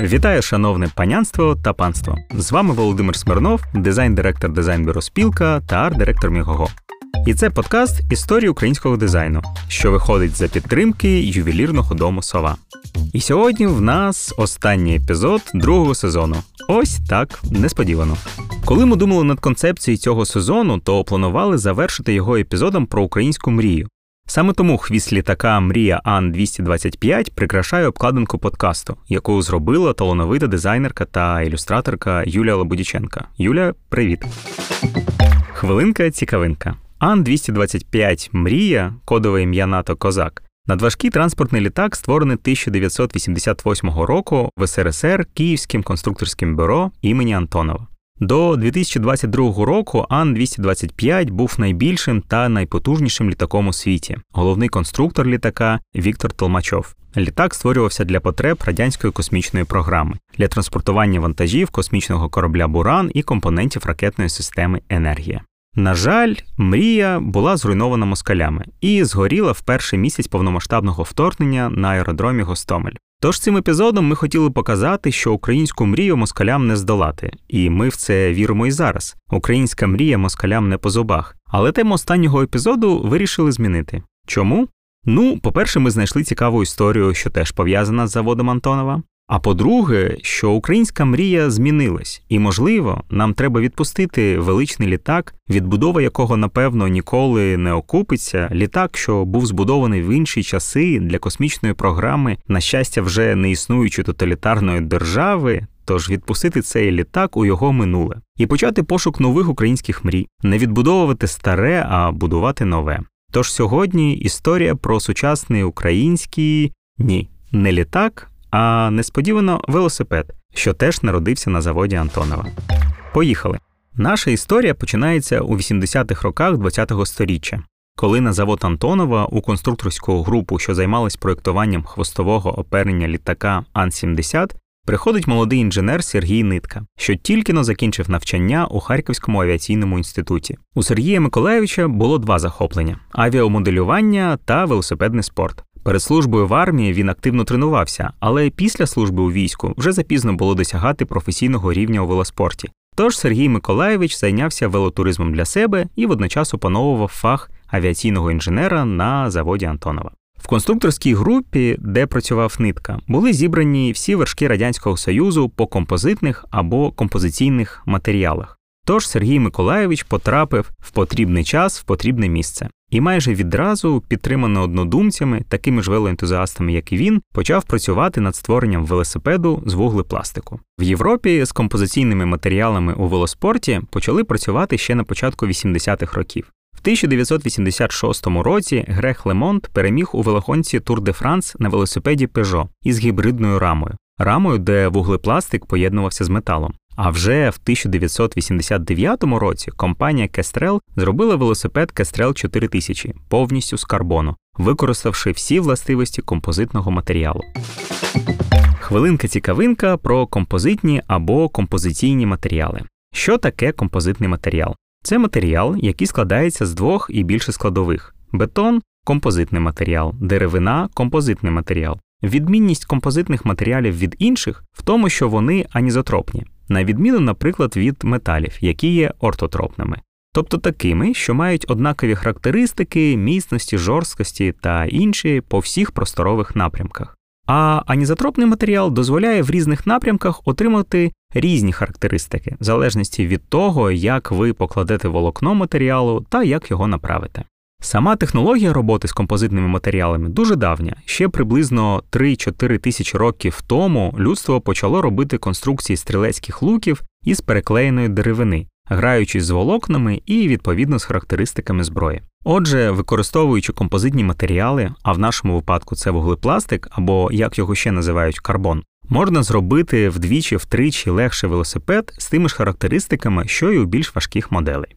Вітаю, шановне панянство та панство. З вами Володимир Смирнов, дизайн-директор дизайн-бюро Спілка та арт-директор Мігого. І це подкаст історії українського дизайну, що виходить за підтримки ювелірного дому Сова. І сьогодні в нас останній епізод другого сезону. Ось так несподівано. Коли ми думали над концепцією цього сезону, то планували завершити його епізодом про українську мрію. Саме тому хвіст літака Мрія Ан 225 прикрашає обкладинку подкасту, яку зробила талановита дизайнерка та ілюстраторка Юлія Лобудіченка. Юля, привіт! Хвилинка цікавинка. Ан 225 Мрія, кодове ім'я НАТО Козак. Надважкий транспортний літак створений 1988 року в СРСР Київським конструкторським бюро імені Антонова. До 2022 року Ан-225 був найбільшим та найпотужнішим літаком у світі. Головний конструктор літака Віктор Толмачов. Літак створювався для потреб радянської космічної програми для транспортування вантажів космічного корабля Буран і компонентів ракетної системи Енергія. На жаль, мрія була зруйнована москалями і згоріла в перший місяць повномасштабного вторгнення на аеродромі Гостомель. Тож цим епізодом ми хотіли показати, що українську мрію москалям не здолати, і ми в це віримо і зараз. Українська мрія москалям не по зубах. Але тему останнього епізоду вирішили змінити. Чому? Ну, по-перше, ми знайшли цікаву історію, що теж пов'язана з заводом Антонова. А по-друге, що українська мрія змінилась, і, можливо, нам треба відпустити величний літак, відбудова якого, напевно, ніколи не окупиться. Літак, що був збудований в інші часи для космічної програми, на щастя, вже не існуючої тоталітарної держави. Тож відпустити цей літак у його минуле і почати пошук нових українських мрій, не відбудовувати старе, а будувати нове. Тож сьогодні історія про сучасний український ні, не літак а несподівано велосипед, що теж народився на заводі Антонова. Поїхали. Наша історія починається у 80-х роках ХХ століття, коли на завод Антонова у конструкторську групу, що займалась проєктуванням хвостового оперення літака Ан-70, приходить молодий інженер Сергій Нитка, що тільки но закінчив навчання у Харківському авіаційному інституті. У Сергія Миколаєвича було два захоплення: авіамоделювання та велосипедний спорт. Перед службою в армії він активно тренувався, але після служби у війську вже запізно було досягати професійного рівня у велоспорті. Тож Сергій Миколаєвич зайнявся велотуризмом для себе і водночас опановував фах авіаційного інженера на заводі Антонова. В конструкторській групі, де працював нитка, були зібрані всі вершки Радянського Союзу по композитних або композиційних матеріалах. Тож Сергій Миколаєвич потрапив в потрібний час в потрібне місце. І майже відразу, підтримано однодумцями, такими ж велоентузіастами, як і він, почав працювати над створенням велосипеду з вуглепластику. В Європі з композиційними матеріалами у велоспорті почали працювати ще на початку 80-х років. В 1986 році Грех Лемонт переміг у велогонці Тур де Франс на велосипеді Peugeot із гібридною рамою, рамою, де вуглепластик поєднувався з металом. А вже в 1989 році компанія Kestrel зробила велосипед Kestrel 4000 повністю з карбону, використавши всі властивості композитного матеріалу. Хвилинка цікавинка про композитні або композиційні матеріали. Що таке композитний матеріал? Це матеріал, який складається з двох і більше складових: бетон композитний матеріал, деревина композитний матеріал. Відмінність композитних матеріалів від інших в тому, що вони анізотропні на відміну, наприклад, від металів, які є ортотропними, тобто такими, що мають однакові характеристики, міцності, жорсткості та інші по всіх просторових напрямках. А анізотропний матеріал дозволяє в різних напрямках отримати різні характеристики, в залежності від того, як ви покладете волокно матеріалу та як його направите. Сама технологія роботи з композитними матеріалами дуже давня. Ще приблизно 3-4 тисячі років тому людство почало робити конструкції стрілецьких луків із переклеєної деревини, граючись з волокнами і відповідно з характеристиками зброї. Отже, використовуючи композитні матеріали, а в нашому випадку це вуглепластик або як його ще називають карбон, можна зробити вдвічі-втричі легше велосипед з тими ж характеристиками, що й у більш важких моделей.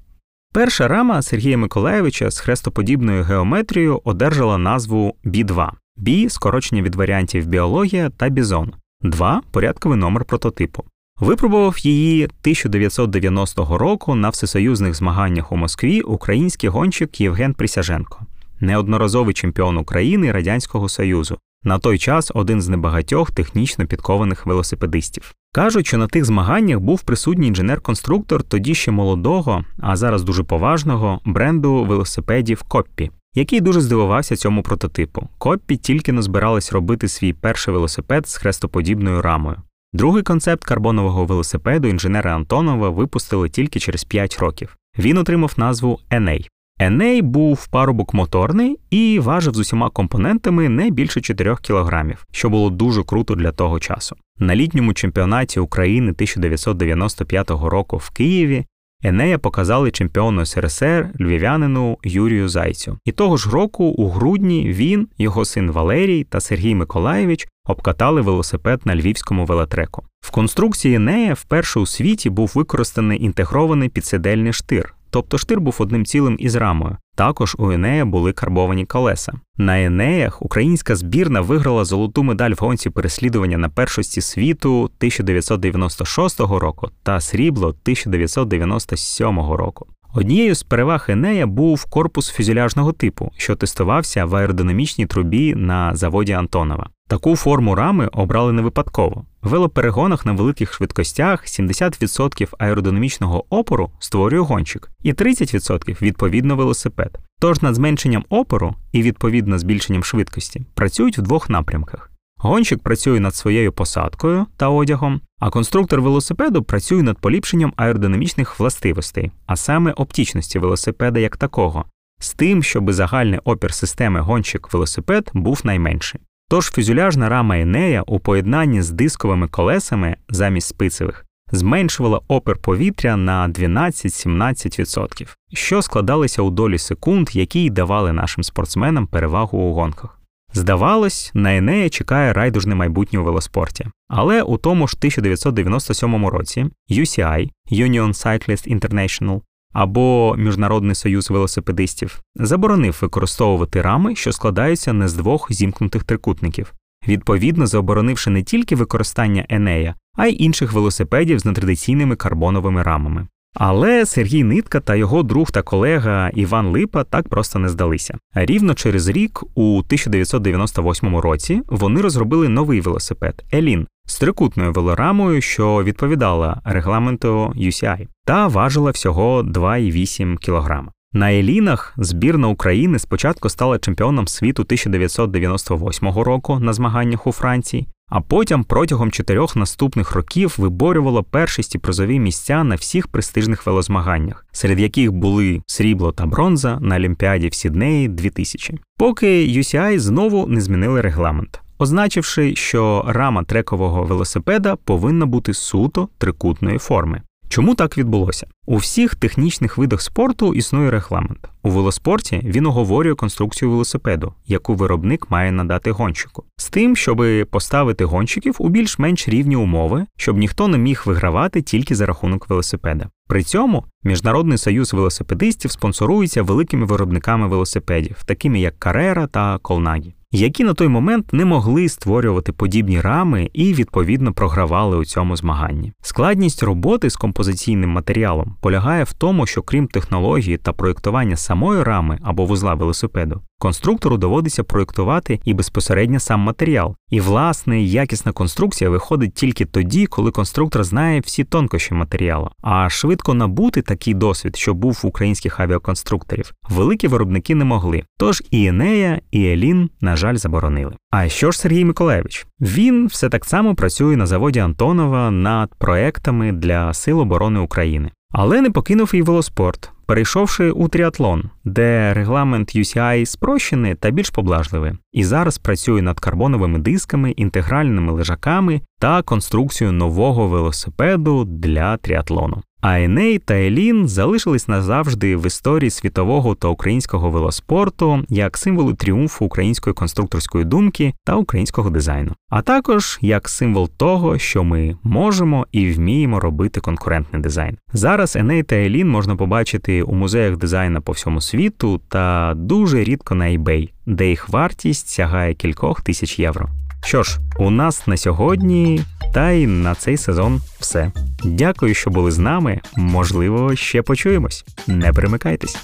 Перша рама Сергія Миколаєвича з хрестоподібною геометрією одержала назву Бі2. Бі скорочення від варіантів біологія та бізон, 2 порядковий номер прототипу. Випробував її 1990 року на всесоюзних змаганнях у Москві український гонщик Євген Присяженко, неодноразовий чемпіон України Радянського Союзу, на той час один з небагатьох технічно підкованих велосипедистів. Кажуть, що на тих змаганнях був присутній інженер-конструктор тоді ще молодого, а зараз дуже поважного бренду велосипедів Коппі, який дуже здивувався цьому прототипу. Коппі тільки не збирались робити свій перший велосипед з хрестоподібною рамою. Другий концепт карбонового велосипеду інженера Антонова випустили тільки через 5 років. Він отримав назву Еней. Еней був парубок моторний і важив з усіма компонентами не більше 4 кілограмів, що було дуже круто для того часу. На літньому чемпіонаті України 1995 року в Києві Енея показали чемпіону СРСР львів'янину Юрію Зайцю. І того ж року, у грудні, він, його син Валерій та Сергій Миколаєвич обкатали велосипед на львівському велотреку. В конструкції Енея вперше у світі був використаний інтегрований підсидельний штир. Тобто штир був одним цілим із рамою. Також у Енея були карбовані колеса. На Енеях українська збірна виграла золоту медаль в гонці переслідування на першості світу 1996 року та срібло 1997 року. Однією з переваг Енея був корпус фюзеляжного типу, що тестувався в аеродинамічній трубі на заводі Антонова. Таку форму рами обрали не випадково. В велоперегонах на великих швидкостях 70% аеродинамічного опору створює гонщик, і 30% відповідно велосипед. Тож над зменшенням опору і відповідно збільшенням швидкості працюють в двох напрямках. Гонщик працює над своєю посадкою та одягом, а конструктор велосипеду працює над поліпшенням аеродинамічних властивостей, а саме оптічності велосипеда як такого, з тим, щоб загальний опір системи гонщик велосипед був найменший. Тож фюзеляжна рама Енея у поєднанні з дисковими колесами замість спицевих зменшувала опір повітря на 12-17%, що складалися у долі секунд, які й давали нашим спортсменам перевагу у гонках. Здавалось, на Енея чекає райдужне майбутнє у велоспорті. Але у тому ж 1997 році UCI Union Cyclist International або Міжнародний союз велосипедистів заборонив використовувати рами, що складаються не з двох зімкнутих трикутників, відповідно заборонивши не тільки використання Енея, а й інших велосипедів з нетрадиційними карбоновими рамами. Але Сергій Нитка та його друг та колега Іван Липа так просто не здалися. Рівно через рік, у 1998 році, вони розробили новий велосипед Елін з трикутною велорамою, що відповідала регламенту UCI, та важила всього 2,8 кг. На Елінах збірна України спочатку стала чемпіоном світу 1998 року на змаганнях у Франції, а потім протягом чотирьох наступних років виборювало першості призові місця на всіх престижних велозмаганнях, серед яких були срібло та бронза на Олімпіаді в Сіднеї 2000. Поки UCI знову не змінили регламент, означивши, що рама трекового велосипеда повинна бути суто трикутної форми. Чому так відбулося? У всіх технічних видах спорту існує регламент. У велоспорті він оговорює конструкцію велосипеду, яку виробник має надати гонщику, з тим, щоб поставити гонщиків у більш-менш рівні умови, щоб ніхто не міг вигравати тільки за рахунок велосипеда. При цьому Міжнародний союз велосипедистів спонсорується великими виробниками велосипедів, такими як Карера та Колнагі які на той момент не могли створювати подібні рами і відповідно програвали у цьому змаганні. Складність роботи з композиційним матеріалом полягає в тому, що крім технології та проєктування самої рами або вузла велосипеду, конструктору доводиться проєктувати і безпосередньо сам матеріал. І власне якісна конструкція виходить тільки тоді, коли конструктор знає всі тонкощі матеріалу. А швидко набути такий досвід, що був в українських авіаконструкторів, великі виробники не могли. Тож і Енея, і Елін, на жаль, заборонили. А що ж Сергій Миколаєвич? Він все так само працює на заводі Антонова над проектами для Сил оборони України. Але не покинув і велоспорт, перейшовши у тріатлон, де регламент UCI спрощений та більш поблажливий, і зараз працює над карбоновими дисками, інтегральними лежаками та конструкцією нового велосипеду для тріатлону. А Еней та Елін залишились назавжди в історії світового та українського велоспорту як символи тріумфу української конструкторської думки та українського дизайну, а також як символ того, що ми можемо і вміємо робити конкурентний дизайн. Зараз Еней та Елін можна побачити у музеях дизайну по всьому світу та дуже рідко на eBay, де їх вартість сягає кількох тисяч євро. Що ж, у нас на сьогодні та й на цей сезон все. Дякую, що були з нами. Можливо, ще почуємось. Не перемикайтесь.